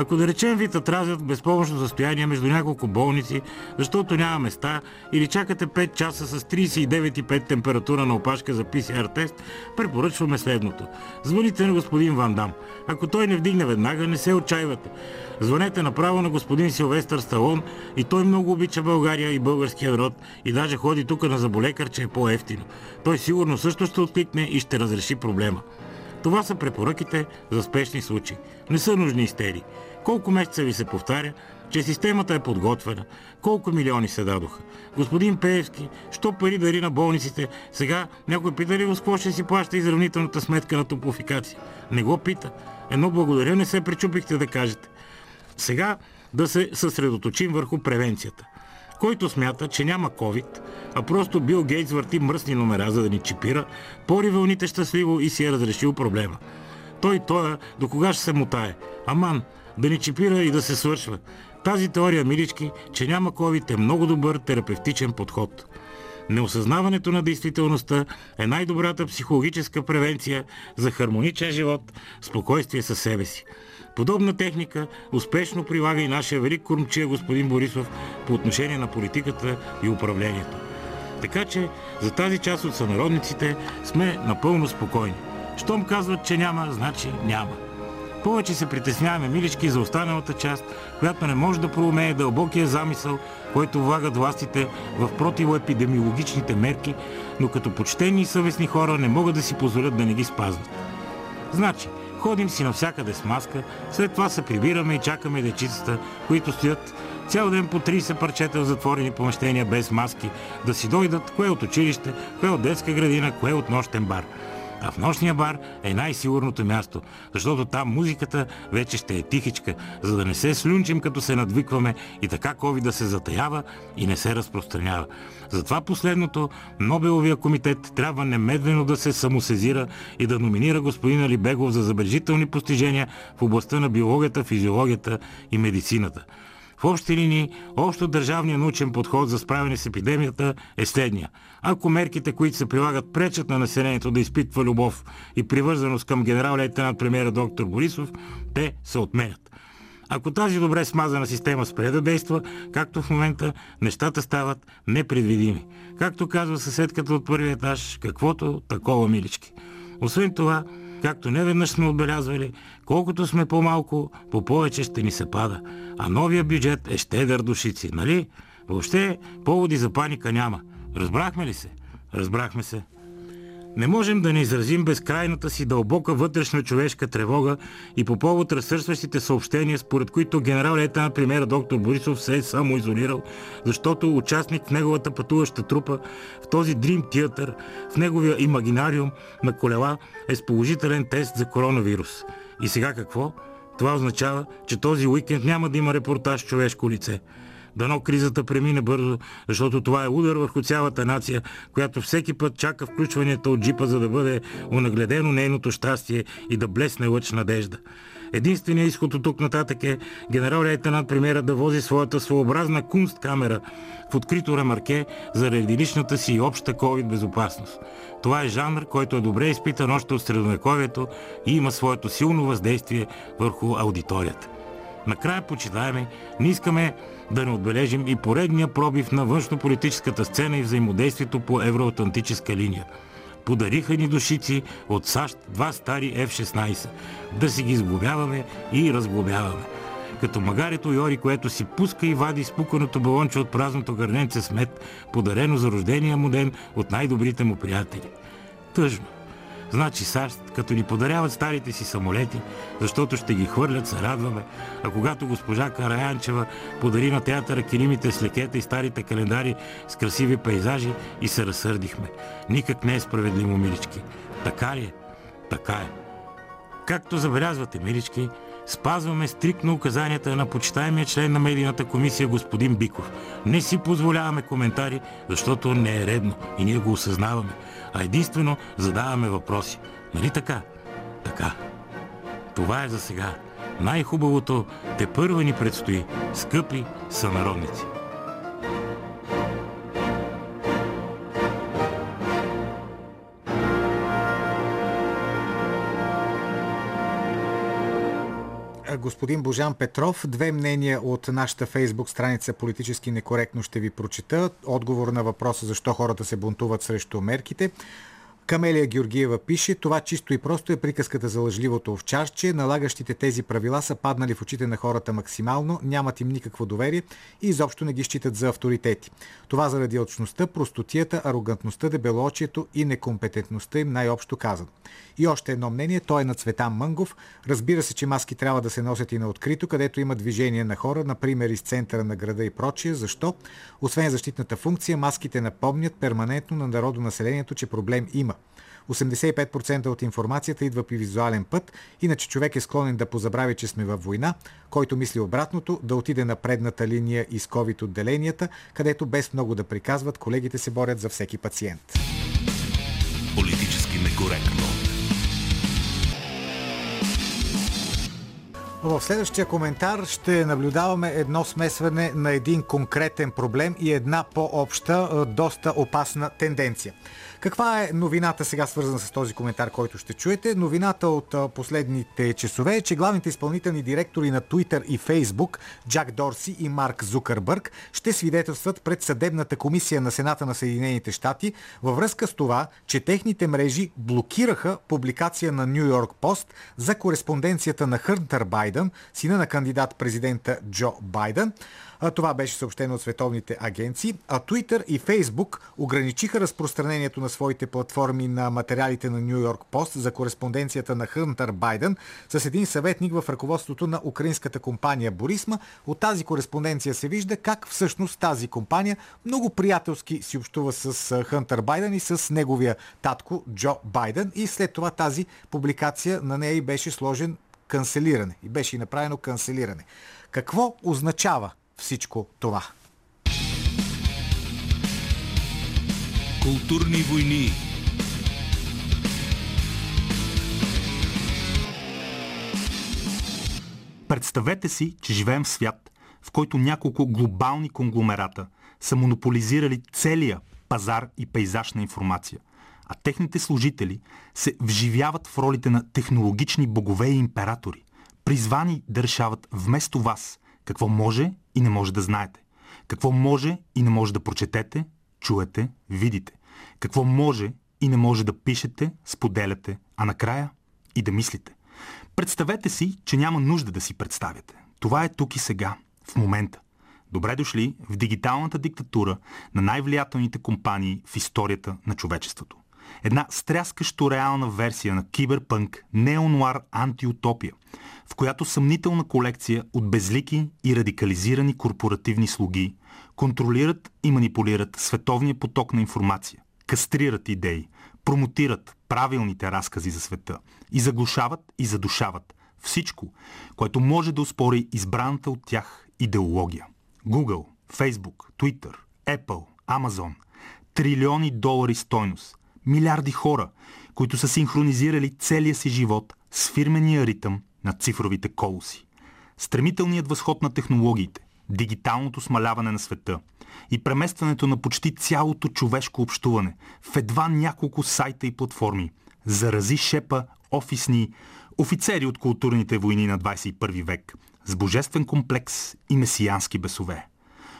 Ако да речем ви тразят в безпомощно състояние между няколко болници, защото няма места или чакате 5 часа с 39,5 температура на опашка за PCR тест, препоръчваме следното. Звъните на господин Ван Дам. Ако той не вдигне веднага, не се отчаивате. Звънете направо на господин Силвестър Сталон и той много обича България и българския народ и даже ходи тук на заболекар, че е по-ефтино. Той сигурно също ще откликне и ще разреши проблема. Това са препоръките за спешни случаи. Не са нужни истерии. Колко месеца ви се повтаря, че системата е подготвена? Колко милиони се дадоха? Господин Пеевски, що пари дари на болниците? Сега някой пита ли с какво ще си плаща изравнителната сметка на топлофикация? Не го пита. Едно благодаря не се пречупихте да кажете. Сега да се съсредоточим върху превенцията. Който смята, че няма COVID, а просто Бил Гейтс върти мръсни номера, за да ни чипира, пори вълните щастливо и си е разрешил проблема. Той, той, до кога ще се мутае? Аман, да ни чипира и да се свършва. Тази теория, милички, че няма COVID е много добър терапевтичен подход. Неосъзнаването на действителността е най-добрата психологическа превенция за хармоничен живот, спокойствие със себе си. Подобна техника успешно прилага и нашия велик кормчия господин Борисов по отношение на политиката и управлението. Така че за тази част от сънародниците сме напълно спокойни. Щом казват, че няма, значи няма. Повече се притесняваме, милички, за останалата част, която не може да проумее дълбокия замисъл, който влагат властите в противоепидемиологичните мерки, но като почтени и съвестни хора не могат да си позволят да не ги спазват. Значи, ходим си навсякъде с маска, след това се прибираме и чакаме дечицата, които стоят цял ден по 30 парчета в затворени помещения без маски, да си дойдат кое от училище, кое от детска градина, кое от нощен бар – а в нощния бар е най-сигурното място, защото там музиката вече ще е тихичка, за да не се слюнчим като се надвикваме и така COVID да се затаява и не се разпространява. Затова последното Нобеловия комитет трябва немедлено да се самосезира и да номинира господин Алибегов за забележителни постижения в областта на биологията, физиологията и медицината. В общи линии, общо държавният научен подход за справяне с епидемията е следния. Ако мерките, които се прилагат, пречат на населението да изпитва любов и привързаност към генерал-лейтенант премиера доктор Борисов, те се отменят. Ако тази добре смазана система спре да действа, както в момента, нещата стават непредвидими. Както казва съседката от първия етаж, каквото такова милички. Освен това, Както не веднъж сме отбелязвали, колкото сме по-малко, по повече ще ни се пада. А новия бюджет е щедър душици, нали? Въобще поводи за паника няма. Разбрахме ли се? Разбрахме се. Не можем да не изразим безкрайната си дълбока вътрешна човешка тревога и по повод разсърсващите съобщения, според които генерал лейтенант премьера доктор Борисов се е самоизолирал, защото участник в неговата пътуваща трупа в този Dream Theater, в неговия имагинариум на колела е с положителен тест за коронавирус. И сега какво? Това означава, че този уикенд няма да има репортаж човешко лице. Дано кризата премине бързо, защото това е удар върху цялата нация, която всеки път чака включванията от джипа, за да бъде унагледено нейното щастие и да блесне лъч надежда. Единственият изход от тук нататък е генерал лейтенант премиера да вози своята своеобразна кунст камера в открито ремарке заради личната си и обща COVID безопасност. Това е жанр, който е добре изпитан още от средновековието и има своето силно въздействие върху аудиторията. Накрая, почитаеми, не искаме да не отбележим и поредния пробив на външнополитическата сцена и взаимодействието по евроатлантическа линия. Подариха ни душици от САЩ два стари F-16. Да си ги сглобяваме и разглобяваме. Като магарето Йори, което си пуска и вади спуканото балонче от празното гърненце с мед, подарено за рождения му ден от най-добрите му приятели. Тъжно. Значи САЩ, като ни подаряват старите си самолети, защото ще ги хвърлят, се радваме. А когато госпожа Караянчева подари на театъра килимите с лекета и старите календари с красиви пейзажи и се разсърдихме. Никак не е справедливо, милички. Така ли е? Така е. Както забелязвате, милички, спазваме стриктно указанията на почитаемия член на медийната комисия господин Биков. Не си позволяваме коментари, защото не е редно и ние го осъзнаваме, а единствено задаваме въпроси. Нали така? Така. Това е за сега. Най-хубавото те първа ни предстои, скъпи сънародници. Господин Божан Петров. Две мнения от нашата фейсбук страница Политически некоректно ще ви прочита. Отговор на въпроса защо хората се бунтуват срещу мерките. Камелия Георгиева пише, това чисто и просто е приказката за лъжливото овчарче. Налагащите тези правила са паднали в очите на хората максимално, нямат им никакво доверие и изобщо не ги считат за авторитети. Това заради очността, простотията, арогантността, дебелоочието и некомпетентността им най-общо казано. И още едно мнение, то е на Цветан Мънгов. Разбира се, че маски трябва да се носят и на открито, където има движение на хора, например из центъра на града и прочие. Защо? Освен защитната функция, маските напомнят перманентно на народонаселението, че проблем има. 85% от информацията идва при визуален път, иначе човек е склонен да позабрави, че сме във война, който мисли обратното, да отиде на предната линия из COVID отделенията, където без много да приказват, колегите се борят за всеки пациент. Политически некоректно. В следващия коментар ще наблюдаваме едно смесване на един конкретен проблем и една по-обща, доста опасна тенденция. Каква е новината сега свързана с този коментар, който ще чуете? Новината от последните часове е, че главните изпълнителни директори на Twitter и Facebook, Джак Дорси и Марк Зукърбърг, ще свидетелстват пред съдебната комисия на Сената на Съединените щати във връзка с това, че техните мрежи блокираха публикация на Нью Йорк Пост за кореспонденцията на Хърнтър Байден, сина на кандидат президента Джо Байден. Това беше съобщено от световните агенции. А Twitter и Facebook ограничиха разпространението на своите платформи на материалите на Нью Йорк Пост за кореспонденцията на Хънтър Байден с един съветник в ръководството на украинската компания Борисма. От тази кореспонденция се вижда как всъщност тази компания много приятелски си общува с Хънтър Байден и с неговия татко Джо Байден. И след това тази публикация на нея и беше сложен канцелиране. И беше и направено канцелиране. Какво означава всичко това. Културни войни Представете си, че живеем в свят, в който няколко глобални конгломерата са монополизирали целия пазар и пейзаж на информация, а техните служители се вживяват в ролите на технологични богове и императори, призвани да решават вместо вас какво може и не може да знаете. Какво може и не може да прочетете, чуете, видите. Какво може и не може да пишете, споделяте, а накрая и да мислите. Представете си, че няма нужда да си представяте. Това е тук и сега, в момента. Добре дошли в дигиталната диктатура на най-влиятелните компании в историята на човечеството. Една стряскащо реална версия на киберпънк, неонуар антиутопия, в която съмнителна колекция от безлики и радикализирани корпоративни слуги контролират и манипулират световния поток на информация, кастрират идеи, промотират правилните разкази за света и заглушават и задушават всичко, което може да успори избраната от тях идеология. Google, Facebook, Twitter, Apple, Amazon – трилиони долари стойност, милиарди хора, които са синхронизирали целия си живот с фирмения ритъм на цифровите колоси. Стремителният възход на технологиите, дигиталното смаляване на света и преместването на почти цялото човешко общуване в едва няколко сайта и платформи зарази шепа офисни офицери от културните войни на 21 век с божествен комплекс и месиянски бесове.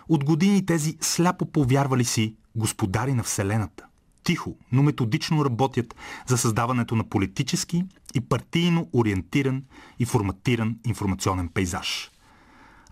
От години тези сляпо повярвали си господари на Вселената тихо, но методично работят за създаването на политически и партийно ориентиран и форматиран информационен пейзаж.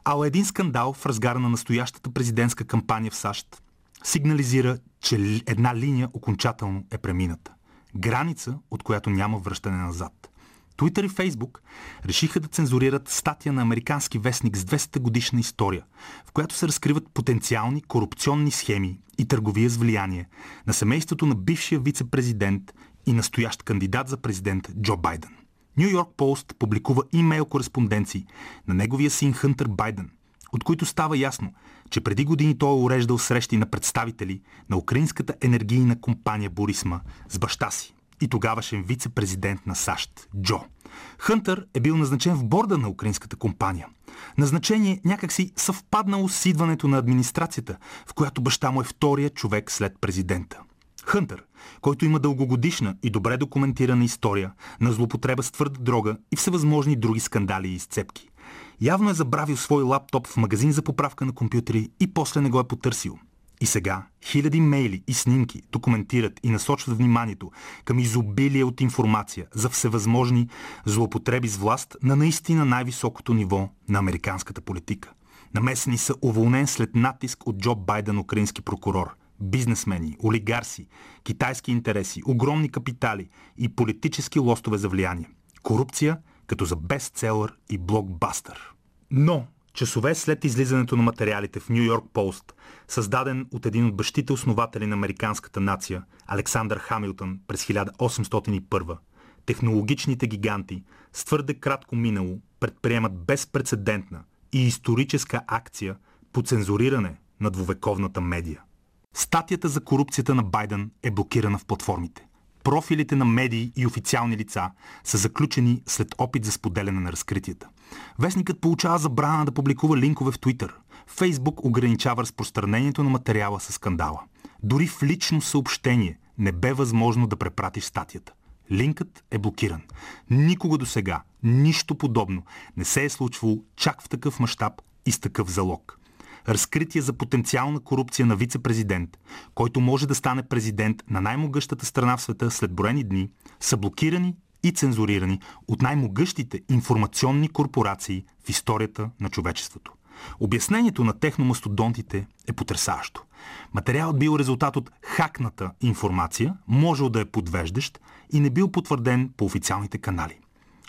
Ала един скандал в разгара на настоящата президентска кампания в САЩ сигнализира, че една линия окончателно е премината. Граница, от която няма връщане назад. Twitter и Facebook решиха да цензурират статия на американски вестник с 200 годишна история, в която се разкриват потенциални корупционни схеми и търговия с влияние на семейството на бившия вице-президент и настоящ кандидат за президент Джо Байден. Нью Йорк Пост публикува имейл кореспонденции на неговия син Хънтър Байден, от които става ясно, че преди години той е уреждал срещи на представители на украинската енергийна компания Борисма с баща си и тогавашен вице-президент на САЩ Джо. Хънтър е бил назначен в борда на украинската компания. Назначение някакси съвпаднало с идването на администрацията, в която баща му е втория човек след президента. Хънтър, който има дългогодишна и добре документирана история на злопотреба с твърда дрога и всевъзможни други скандали и изцепки. Явно е забравил свой лаптоп в магазин за поправка на компютри и после не го е потърсил. И сега хиляди мейли и снимки документират и насочват вниманието към изобилие от информация за всевъзможни злоупотреби с власт на наистина най-високото ниво на американската политика. Намесени са уволнен след натиск от Джо Байден, украински прокурор, бизнесмени, олигарси, китайски интереси, огромни капитали и политически лостове за влияние. Корупция като за бестселър и блокбастър. Но Часове след излизането на материалите в Нью Йорк Пост, създаден от един от бащите основатели на американската нация, Александър Хамилтън през 1801, технологичните гиганти с твърде кратко минало предприемат безпредседентна и историческа акция по цензуриране на двувековната медия. Статията за корупцията на Байден е блокирана в платформите. Профилите на медии и официални лица са заключени след опит за споделяне на разкритията. Вестникът получава забрана да публикува линкове в Твитър. Фейсбук ограничава разпространението на материала с скандала. Дори в лично съобщение не бе възможно да препратиш статията. Линкът е блокиран. Никога до сега нищо подобно не се е случвало чак в такъв мащаб и с такъв залог разкритие за потенциална корупция на вице-президент, който може да стане президент на най-могъщата страна в света след броени дни, са блокирани и цензурирани от най-могъщите информационни корпорации в историята на човечеството. Обяснението на техномастодонтите е потрясаващо. Материалът бил резултат от хакната информация, можел да е подвеждащ и не бил потвърден по официалните канали.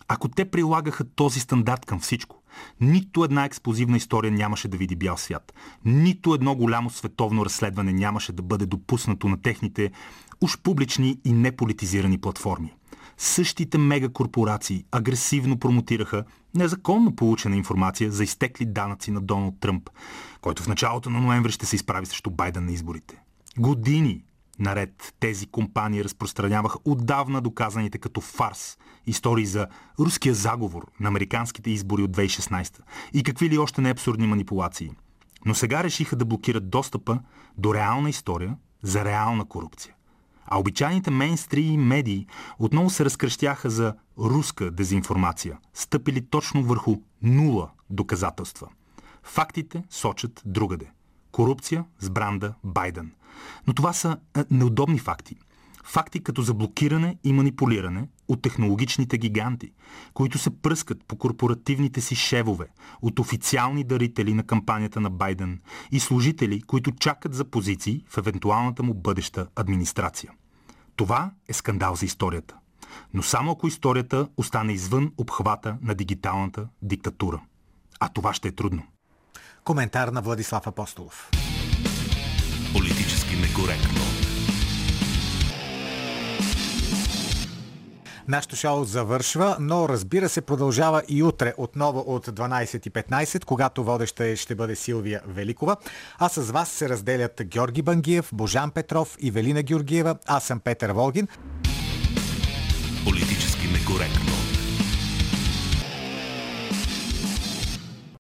Ако те прилагаха този стандарт към всичко, нито една експлозивна история нямаше да види бял свят. Нито едно голямо световно разследване нямаше да бъде допуснато на техните уж публични и неполитизирани платформи. Същите мегакорпорации агресивно промотираха незаконно получена информация за изтекли данъци на Доналд Тръмп, който в началото на ноември ще се изправи срещу Байден на изборите. Години наред тези компании разпространяваха отдавна доказаните като фарс истории за руския заговор на американските избори от 2016 и какви ли още не абсурдни манипулации. Но сега решиха да блокират достъпа до реална история за реална корупция. А обичайните мейнстрим медии отново се разкръщяха за руска дезинформация, стъпили точно върху нула доказателства. Фактите сочат другаде. Корупция с бранда Байден. Но това са неудобни факти – Факти като за блокиране и манипулиране от технологичните гиганти, които се пръскат по корпоративните си шевове от официални дарители на кампанията на Байден и служители, които чакат за позиции в евентуалната му бъдеща администрация. Това е скандал за историята. Но само ако историята остане извън обхвата на дигиталната диктатура. А това ще е трудно. Коментар на Владислав Апостолов. Политически некоректно. Нашето шоу завършва, но разбира се продължава и утре отново от 12.15, когато водеща ще бъде Силвия Великова. А с вас се разделят Георги Бангиев, Божан Петров и Велина Георгиева. Аз съм Петър Волгин. Политически некоректно.